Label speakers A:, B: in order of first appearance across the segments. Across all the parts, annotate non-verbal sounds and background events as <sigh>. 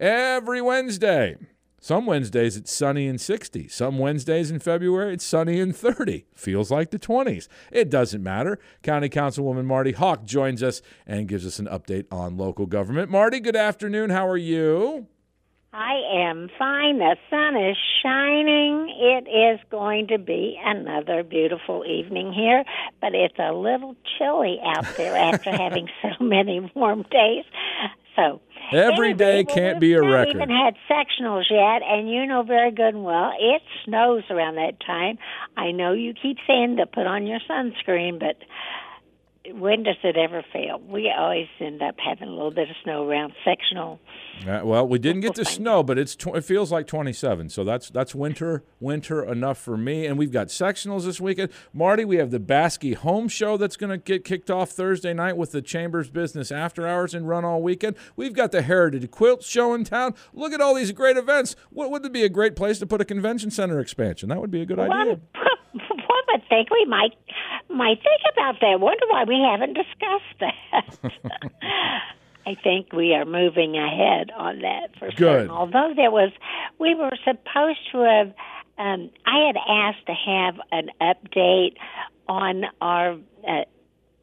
A: every Wednesday. Some Wednesdays it's sunny and 60. Some Wednesdays in February it's sunny and 30. Feels like the 20s. It doesn't matter. County Councilwoman Marty Hawk joins us and gives us an update on local government. Marty, good afternoon. How are you?
B: I am fine. The sun is shining. It is going to be another beautiful evening here, but it's a little chilly out there after <laughs> having so many warm days. So
A: Every day can't be a
B: record.
A: record.
B: even had sectionals yet, and you know very good and well it snows around that time. I know you keep saying to put on your sunscreen, but when does it ever fail? We always end up having a little bit of snow around sectional.
A: Uh, well, we didn't get the snow, but it's tw- it feels like 27. So that's that's winter winter enough for me. And we've got sectionals this weekend. Marty, we have the Baskey Home Show that's going to get kicked off Thursday night with the Chambers Business After Hours and run all weekend. We've got the Heritage Quilt Show in town. Look at all these great events. What would it be a great place to put a convention center expansion? That would be a good idea.
B: One, <laughs> one would think we might might think about that. Wonder why we haven't discussed that. <laughs> I think we are moving ahead on that for
A: Good.
B: certain. Although there was, we were supposed to have. Um, I had asked to have an update on our. Uh,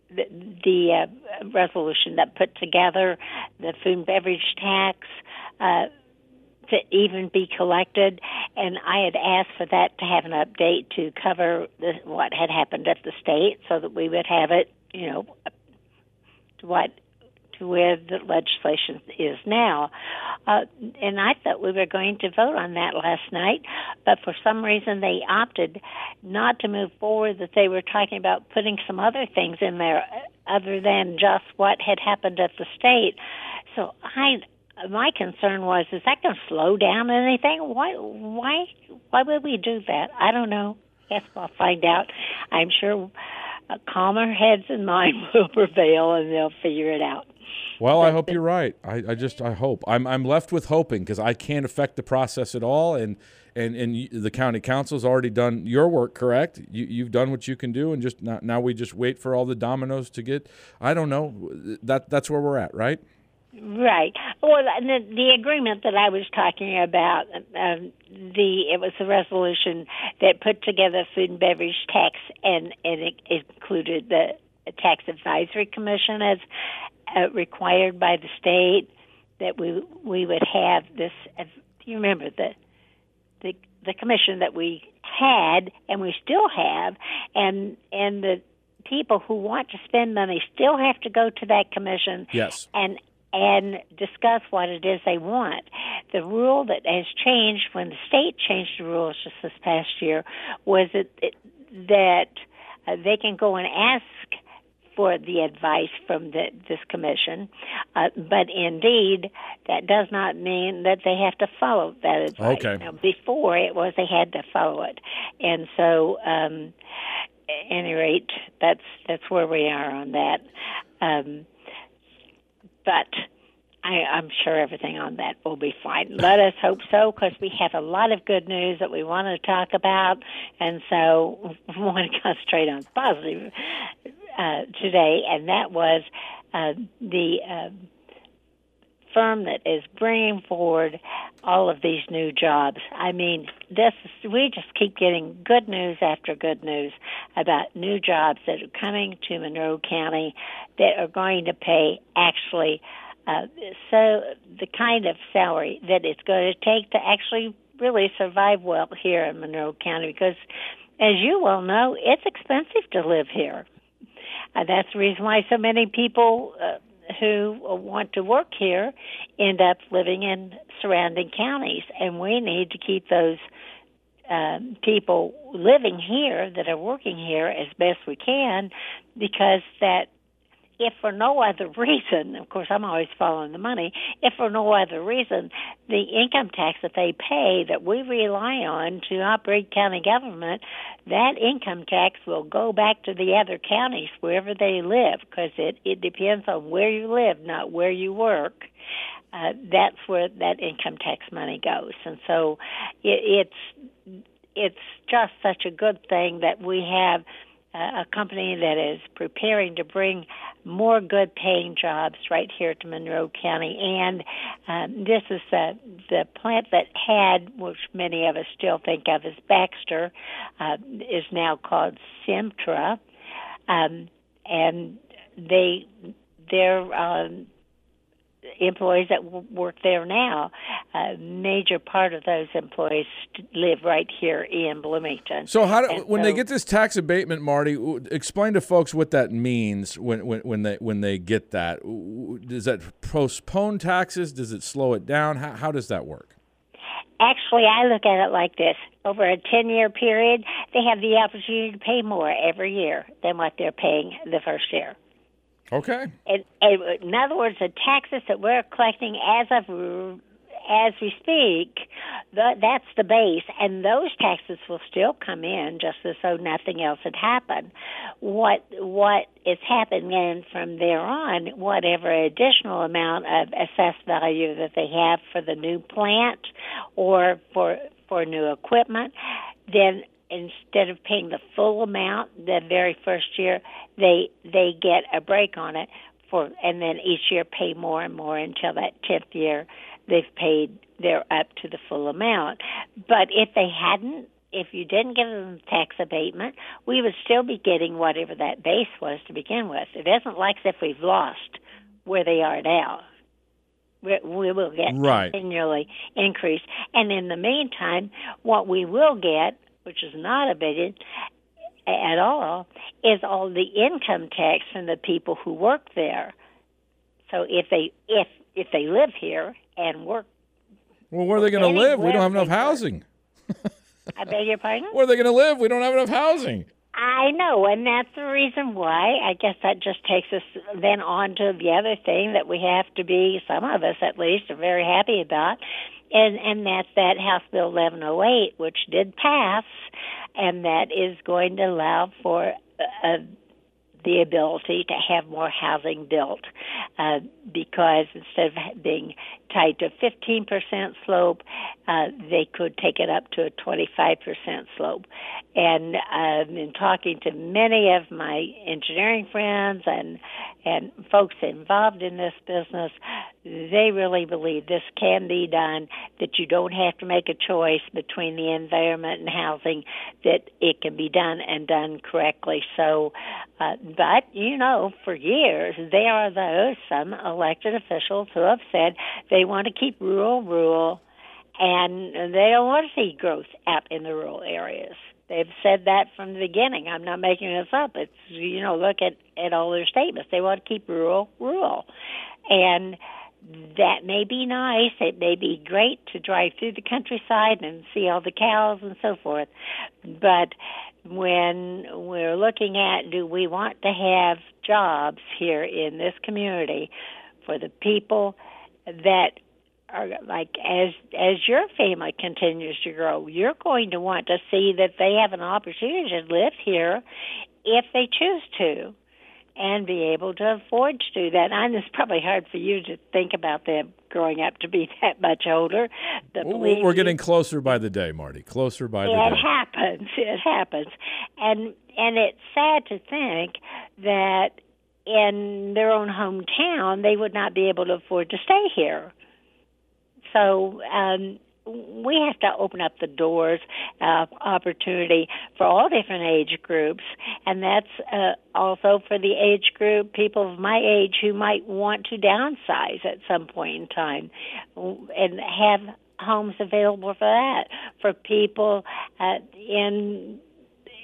B: the, the uh, resolution that put together the food and beverage tax uh, to even be collected, and I had asked for that to have an update to cover the, what had happened at the state, so that we would have it, you know, to what to where the legislation is now. Uh, and I thought we were going to vote on that last night, but for some reason they opted not to move forward. That they were talking about putting some other things in there other than just what had happened at the state. So I my concern was is that going to slow down anything why why why would we do that i don't know yes we'll find out i'm sure uh, calmer heads and mind <laughs> will prevail and they'll figure it out
A: Well, I hope you're right. I, I just I hope I'm I'm left with hoping because I can't affect the process at all, and and and the county council's already done your work. Correct? You you've done what you can do, and just now, now we just wait for all the dominoes to get. I don't know. That that's where we're at, right?
B: Right. Well, the, the agreement that I was talking about, um, the it was a resolution that put together food and beverage tax, and and it included the tax advisory commission as uh, required by the state. That we we would have this. Do you remember the the the commission that we had and we still have, and and the people who want to spend money still have to go to that commission
A: Yes.
B: and and discuss what it is they want. The rule that has changed when the state changed the rules just this past year was that that uh, they can go and ask for the advice from the, this commission, uh, but indeed that does not mean that they have to follow that advice.
A: Okay.
B: Now, before it was they had to follow it, and so. Um, at any rate, that's that's where we are on that. Um, but I, I'm sure everything on that will be fine. Let us hope so, because we have a lot of good news that we want to talk about, and so we want to concentrate on positive uh, today, and that was uh, the. Uh, firm that is bringing forward all of these new jobs. I mean, this is, we just keep getting good news after good news about new jobs that are coming to Monroe County that are going to pay actually uh, so the kind of salary that it's going to take to actually really survive well here in Monroe County because as you well know, it's expensive to live here. Uh, that's the reason why so many people uh, who want to work here end up living in surrounding counties, and we need to keep those um, people living here that are working here as best we can, because that if for no other <laughs> reason, of course, I'm always following the money. If for no other reason, the income tax that they pay that we rely on to operate county government, that income tax will go back to the other counties wherever they live, because it it depends on where you live, not where you work. Uh, that's where that income tax money goes, and so it, it's it's just such a good thing that we have a company that is preparing to bring more good paying jobs right here to Monroe County. And um, this is the, the plant that had, which many of us still think of as Baxter, uh, is now called Simtra. Um, and they, they're, um, employees that w- work there now. A major part of those employees live right here in Bloomington.
A: So, how do, when so, they get this tax abatement, Marty, explain to folks what that means when, when, when they when they get that. Does that postpone taxes? Does it slow it down? How, how does that work?
B: Actually, I look at it like this. Over a 10 year period, they have the opportunity to pay more every year than what they're paying the first year.
A: Okay.
B: In, in other words, the taxes that we're collecting as of as we speak, the, that's the base, and those taxes will still come in just as though nothing else had happened. What what is happening from there on, whatever additional amount of assessed value that they have for the new plant or for for new equipment, then instead of paying the full amount the very first year, they they get a break on it for and then each year pay more and more until that tenth year they've paid they're up to the full amount. But if they hadn't if you didn't give them tax abatement, we would still be getting whatever that base was to begin with. It isn't like if we've lost where they are now. We, we will get
A: right.
B: continually increase, and in the meantime, what we will get which is not abated at all, is all the income tax from the people who work there. So if they if if they live here and work,
A: well, where are they going to live? We don't have enough housing.
B: I beg your pardon.
A: Where are they going to live? We don't have enough housing.
B: I know, and that's the reason why. I guess that just takes us then on to the other thing that we have to be, some of us at least, are very happy about, and and that's that House Bill 1108, which did pass, and that is going to allow for uh, the ability to have more housing built, uh, because instead of being tied to a 15% slope, uh, they could take it up to a 25% slope. And um, in talking to many of my engineering friends and and folks involved in this business, they really believe this can be done. That you don't have to make a choice between the environment and housing. That it can be done and done correctly. So, uh, but you know, for years there are those some elected officials who have said they want to keep rural rural, and they don't want to see growth out in the rural areas. They've said that from the beginning. I'm not making this up. It's you know, look at at all their statements. They want to keep rural rural, and that may be nice. It may be great to drive through the countryside and see all the cows and so forth. But when we're looking at do we want to have jobs here in this community for the people that are like as as your family continues to grow, you're going to want to see that they have an opportunity to live here if they choose to and be able to afford to do that. And it's probably hard for you to think about them growing up to be <laughs> that much older.
A: But we're getting closer by the day, Marty. Closer by the day.
B: It happens. It happens, and and it's sad to think that in their own hometown they would not be able to afford to stay here. So um, we have to open up the doors of opportunity for all different age groups, and that's uh, also for the age group people of my age who might want to downsize at some point in time, and have homes available for that for people uh, in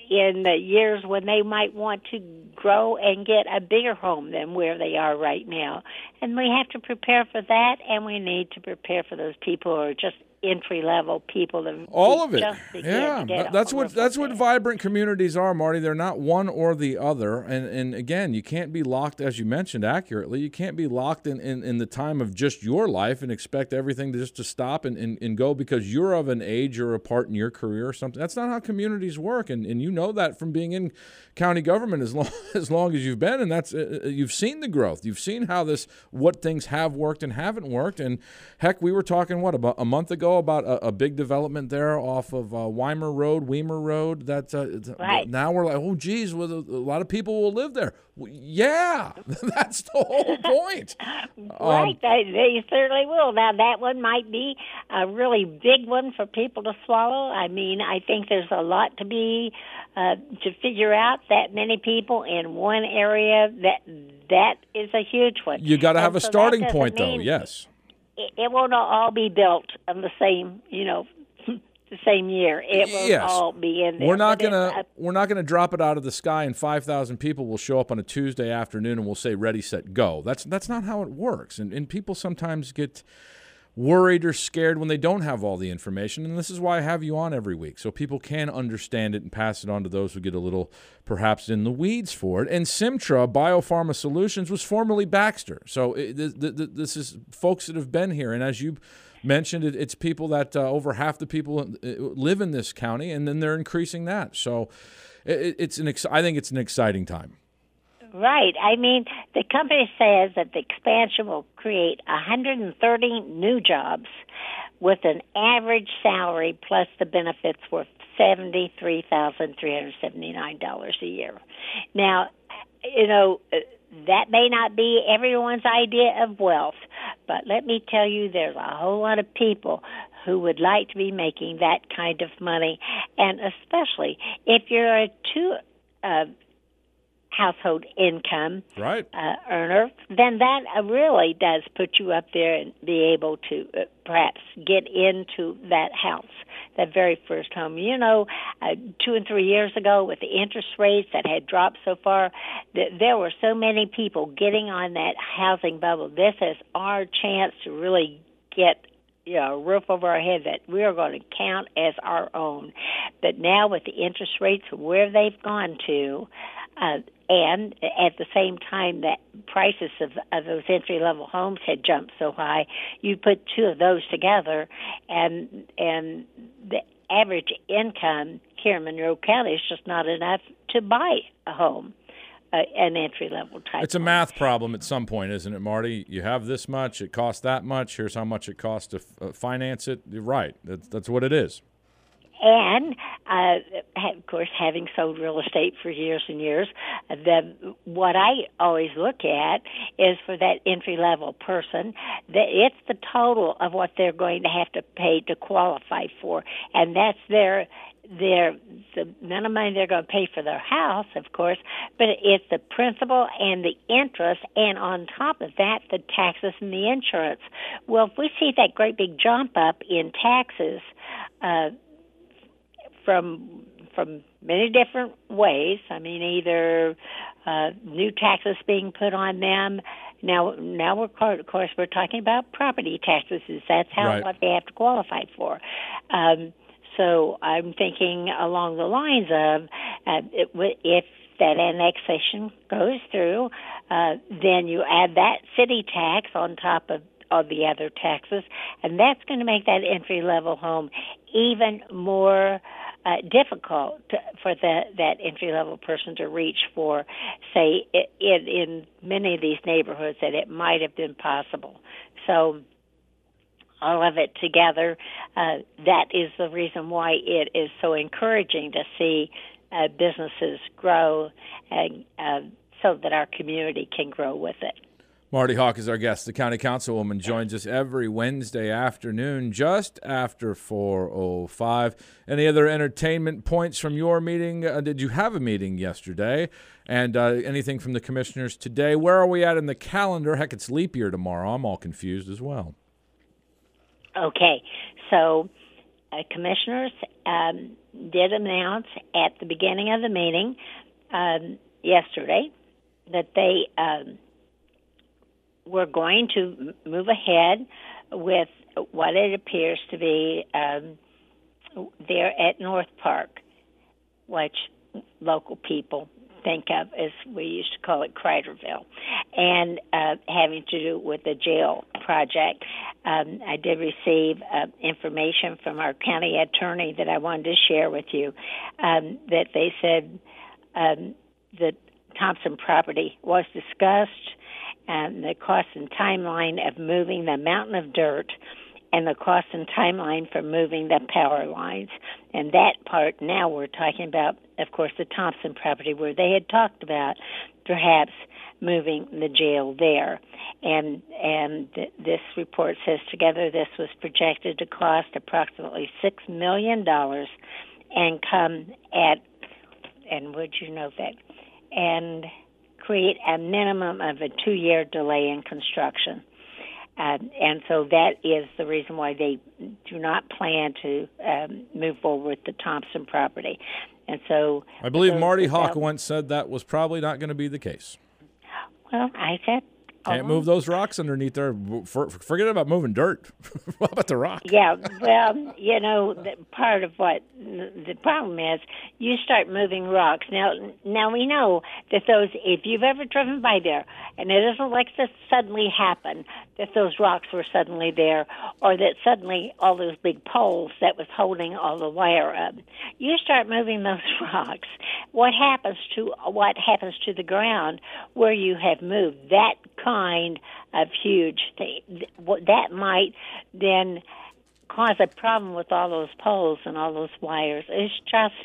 B: in the years when they might want to grow and get a bigger home than where they are right now. And we have to prepare for that, and we need to prepare for those people who are just entry level people
A: that all of it. yeah that's what that's what vibrant communities are marty. They're not one or the other. And and again you can't be locked as you mentioned accurately you can't be locked in in, in the time of just your life and expect everything to just to stop and, and, and go because you're of an age or a part in your career or something. That's not how communities work. And and you know that from being in county government as long <laughs> as long as you've been. And that's uh, uh you've seen the growth. You've seen how this what things have worked and haven't worked. And heck we were talking what about a month ago ago about a, a big development there off of uh, Weimer Road, Weimer Road. That uh,
B: right.
A: now we're like, oh, geez, well, a, a lot of people will live there. Well, yeah, <laughs> that's the whole <laughs> point.
B: right, um, they, they certainly will. Now that one might be a really big one for people to swallow. I mean, I think there's a lot to be uh, to figure out. That many people in one area that that is a huge one.
A: You got to have a starting point, though. Yes
B: it, it won't all be built on the same, you know, <laughs> the same year. It will
A: yes.
B: all be in there.
A: We're not gonna we're not gonna drop it out of the sky and five thousand people will show up on a Tuesday afternoon and we'll say ready, set, go. That's that's not how it works. And and people sometimes get worried or scared when they don't have all the information. And this is why I have you on every week, so people can understand it and pass it on to those who get a little perhaps in the weeds for it. And Simtra Biopharma Solutions was formerly Baxter. So it, this is folks that have been here. And as you mentioned, it, it's people that uh, over half the people uh, live in this county, and then they're increasing that. So it, it's an ex- I think it's an exciting time.
B: Right. I mean, the company says that the expansion will create 130 new jobs with an average salary plus the benefits worth $73,379 a year. Now, you know, that may not be everyone's idea of wealth, but let me tell you, there's a whole lot of people who would like to be making that kind of money, and especially if you're a two uh, household income
A: right.
B: uh, earner, then that uh, really does put you up there and be able to uh, perhaps get into that house, that very first home. You know, uh, two and three years ago, with the interest rates that had dropped so far, th- there were so many people getting on that housing bubble. This is our chance to really get you know, a roof over our head that we are going to count as our own. But now with the interest rates where they've gone to, uh, and at the same time that prices of, of those entry level homes had jumped so high, you put two of those together, and and the average income here in Monroe County is just not enough to buy a home. Uh, an entry level type.
A: It's a math problem at some point, isn't it, Marty? You have this much, it costs that much. Here's how much it costs to f- uh, finance it. You're right. That's, that's what it is
B: and uh, of course, having sold real estate for years and years, the what I always look at is for that entry level person that it's the total of what they're going to have to pay to qualify for, and that's their their the amount of money they're going to pay for their house, of course, but it's the principal and the interest, and on top of that, the taxes and the insurance. Well, if we see that great big jump up in taxes, uh, from from many different ways. I mean, either uh, new taxes being put on them. Now, now we're of course we're talking about property taxes. That's how
A: right.
B: what they have to qualify for. Um, so I'm thinking along the lines of uh, it, if that annexation goes through, uh, then you add that city tax on top of all the other taxes, and that's going to make that entry level home even more uh, difficult to, for the, that entry level person to reach for, say, it, in many of these neighborhoods that it might have been possible. So, all of it together, uh, that is the reason why it is so encouraging to see uh, businesses grow and uh, so that our community can grow with it.
A: Marty Hawk is our guest. The county councilwoman joins us every Wednesday afternoon, just after 4:05. Any other entertainment points from your meeting? Uh, did you have a meeting yesterday? And uh, anything from the commissioners today? Where are we at in the calendar? Heck, it's leap year tomorrow. I'm all confused as well.
B: Okay, so uh, commissioners um, did announce at the beginning of the meeting um, yesterday that they. Um, we're going to move ahead with what it appears to be um, there at North Park, which local people think of as we used to call it Criderville, and uh, having to do with the jail project. Um, I did receive uh, information from our county attorney that I wanted to share with you. Um, that they said um, the Thompson property was discussed and the cost and timeline of moving the mountain of dirt and the cost and timeline for moving the power lines. And that part now we're talking about, of course, the Thompson property where they had talked about perhaps moving the jail there. And and th- this report says together this was projected to cost approximately six million dollars, and come at and would you know that and create a minimum of a two-year delay in construction. Uh, and so that is the reason why they do not plan to um, move forward with the Thompson property. And so
A: I believe Marty Hawk once said that was probably not going to be the case.
B: Well, I said
A: can't uh-huh. move those rocks underneath there. For, forget about moving dirt. <laughs> what about the rock?
B: Yeah, well, you know, the, part of what the problem is, you start moving rocks. Now, now we know that those. If you've ever driven by there, and it isn't like this suddenly happened, that those rocks were suddenly there, or that suddenly all those big poles that was holding all the wire up. You start moving those <laughs> rocks. What happens to what happens to the ground where you have moved that kind of huge thing? That might then cause a problem with all those poles and all those wires. It's just.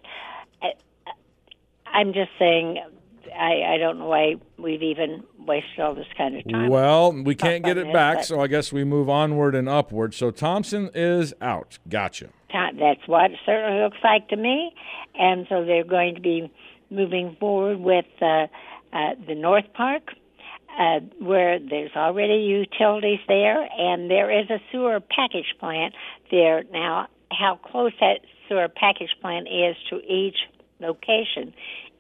B: I'm just saying I, I don't know why we've even wasted all this kind of time.
A: Well, we can't get it this, back, so I guess we move onward and upward. So Thompson is out. Gotcha.
B: That's what it certainly looks like to me. And so they're going to be moving forward with uh, uh, the North Park, uh, where there's already utilities there, and there is a sewer package plant there. Now, how close that sewer package plant is to each location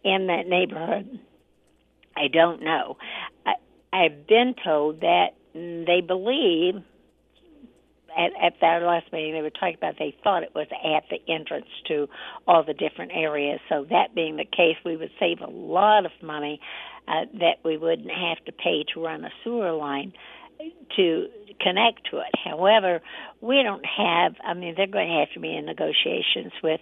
B: in that neighborhood. I don't know. I, I've been told that they believe at, at that last meeting they were talking about they thought it was at the entrance to all the different areas. So that being the case, we would save a lot of money uh, that we wouldn't have to pay to run a sewer line to connect to it. However, we don't have. I mean, they're going to have to be in negotiations with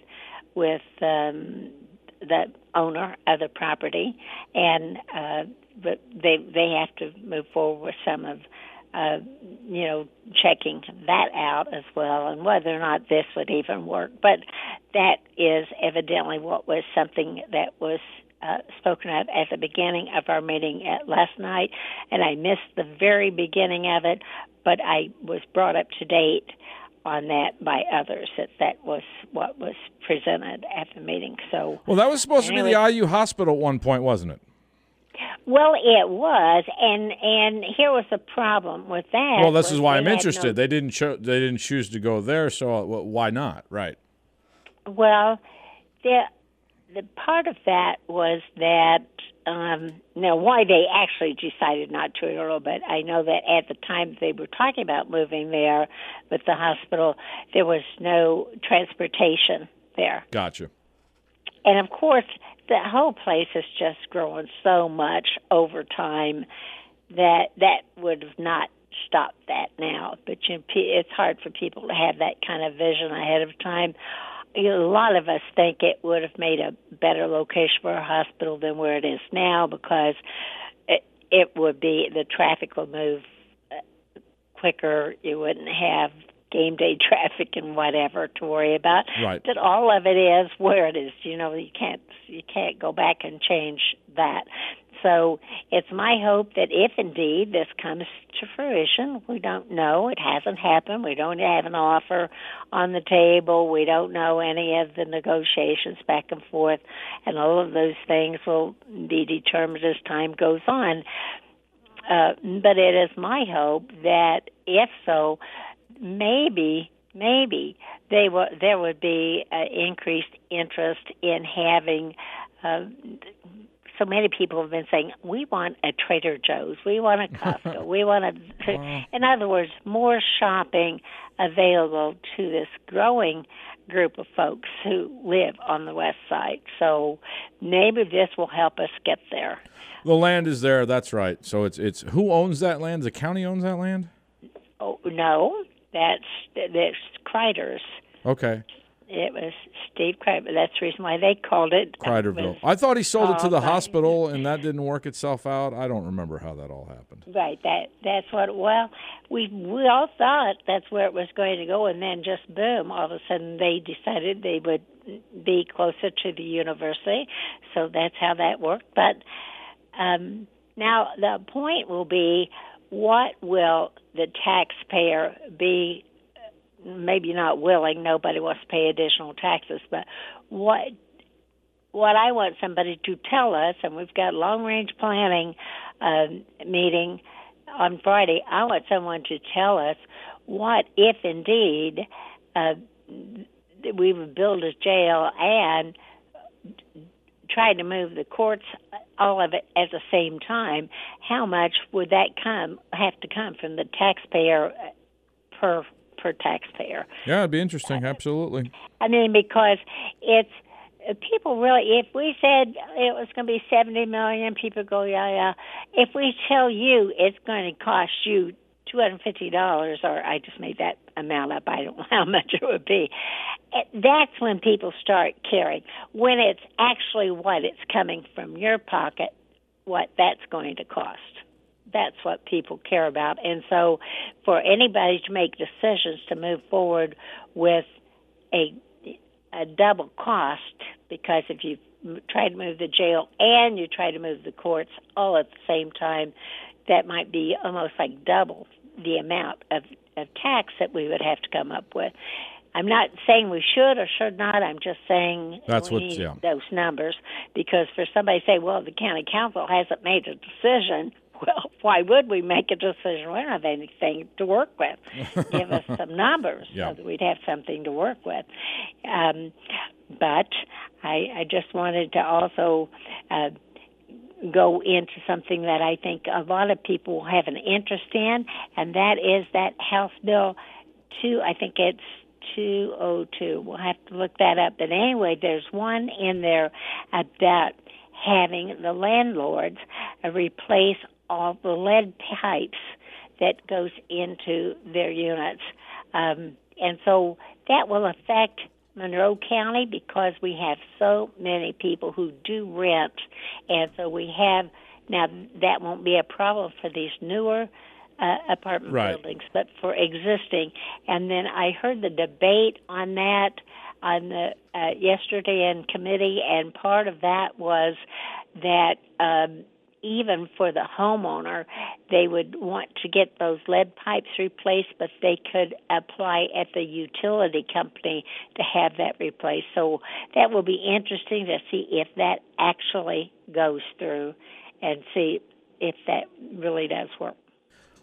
B: with um, the owner of the property, and uh, but they they have to move forward with some of uh, you know checking that out as well, and whether or not this would even work. But that is evidently what was something that was uh, spoken of at the beginning of our meeting at last night, and I missed the very beginning of it, but I was brought up to date on that by others that that was what was presented at the meeting. So
A: well, that was supposed anyway, to be the IU hospital at one point, wasn't it?
B: Well, it was, and and here was the problem with that.
A: Well, this is why I'm interested. No, they didn't cho- they didn't choose to go there, so why not? Right.
B: Well, the the part of that was that um, now why they actually decided not to, know, but I know that at the time they were talking about moving there with the hospital, there was no transportation there.
A: Gotcha.
B: And of course, the whole place has just grown so much over time that that would have not stopped that now. But you know, it's hard for people to have that kind of vision ahead of time a lot of us think it would have made a better location for a hospital than where it is now because it, it would be the traffic would move uh, quicker. You wouldn't have game day <laughs> traffic and whatever to worry about.
A: Right.
B: But all of it is where it is. You know, you can't you can't go back and change that. So it's my hope that if indeed this comes to fruition, we don't know, it hasn't happened, we don't have an offer on the table, we don't know any of the negotiations back and forth, and all of those things will be determined as time goes on. Uh, but it is my hope that if so, maybe maybe they w- there would be uh, increased interest in having uh, so many people have been saying we want a Trader Joe's, we want a <laughs> Costco, we want a. In other words, more shopping available to this growing group of folks who live on the west side. So maybe this will help us get there.
A: The land is there. That's right. So it's it's who owns that land? The county owns that land.
B: Oh no, that's that's Kreider's.
A: Okay.
B: It was Steve Kreider. That's the reason why they called it
A: Kreiderville.
B: was-
A: I thought he sold it to the hospital, and that didn't work itself out. I don't remember how that all happened.
B: Right. That that's what. Well, we we all thought that's where it was going to go, and then just boom! All of a sudden, they decided they would be closer to the university. So that's how that worked. But um, now the point will be, what will the taxpayer be? Maybe not willing. Nobody wants to pay additional taxes, but what what I want somebody to tell us, and we've got long range planning um, meeting on Friday. I want someone to tell us what, if indeed, uh, we would build a jail and try to move the courts, all of it at the same time. How much would that come have to come from the taxpayer per per taxpayer?
A: Yeah, it'd be interesting. Absolutely.
B: I mean, because it's people really. If we said it was going to be seventy million, people go, yeah, yeah. If we tell you it's going to cost you two hundred fifty dollars, or I just made that amount up. I don't <laughs> know how much it would be. eh, That's when people start caring. When it's actually what it's coming from your pocket, what that's going to cost. That's what people care about. And so, for anybody to make decisions to move forward with a a double cost, because if you try to move the jail and you try to move the courts all at the same time, that might be almost like double the amount of, of tax that we would have to come up with. I'm not saying we should or should not. I'm just saying
A: That's
B: we
A: what-
B: need
A: yeah.
B: those numbers because for somebody to say, well, the county council hasn't made a decision. <laughs> Well, why would we make a decision? We don't have anything to work with. Give us some <laughs> numbers
A: Yeah.
B: so that we'd have something to work with. Um, but I, I just wanted to also uh, go into something that I think a lot of people have an interest in, and that is that House Bill 2, I think it's 202. We'll have to look that up. But anyway, there's one in there about having the landlords replace all the lead pipes that goes into their units. Um, and so that will affect Monroe County because we have so many people who do rent. And so we have, now that won't be a problem for these newer uh, apartment
A: Right.
B: buildings, but for existing. And then I heard the debate on that on the uh, yesterday in committee, and part of that was that um, even for the homeowner, they would want to get those lead pipes replaced, but they could apply at the utility company to have that replaced. So that will be interesting to see if that actually goes through and see if that really does work.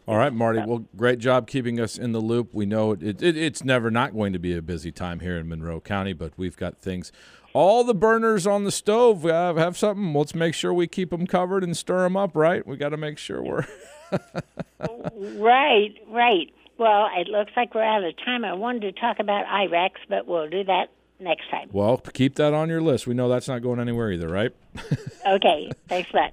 A: All right, Marty. Well, great job keeping us in the loop. We know it, it, it's never not going to be a busy time here in Monroe County, but we've got things. All the burners on the stove have, have something. Let's make sure we keep them covered and stir them up, right? We got to make sure we're. <laughs>
B: Right, right. Well, it looks like we're out of time. I wanted to talk about IREX, but we'll do that next time.
A: Well, keep that on your list. We know that's not going anywhere either, right? <laughs>
B: Okay, thanks much.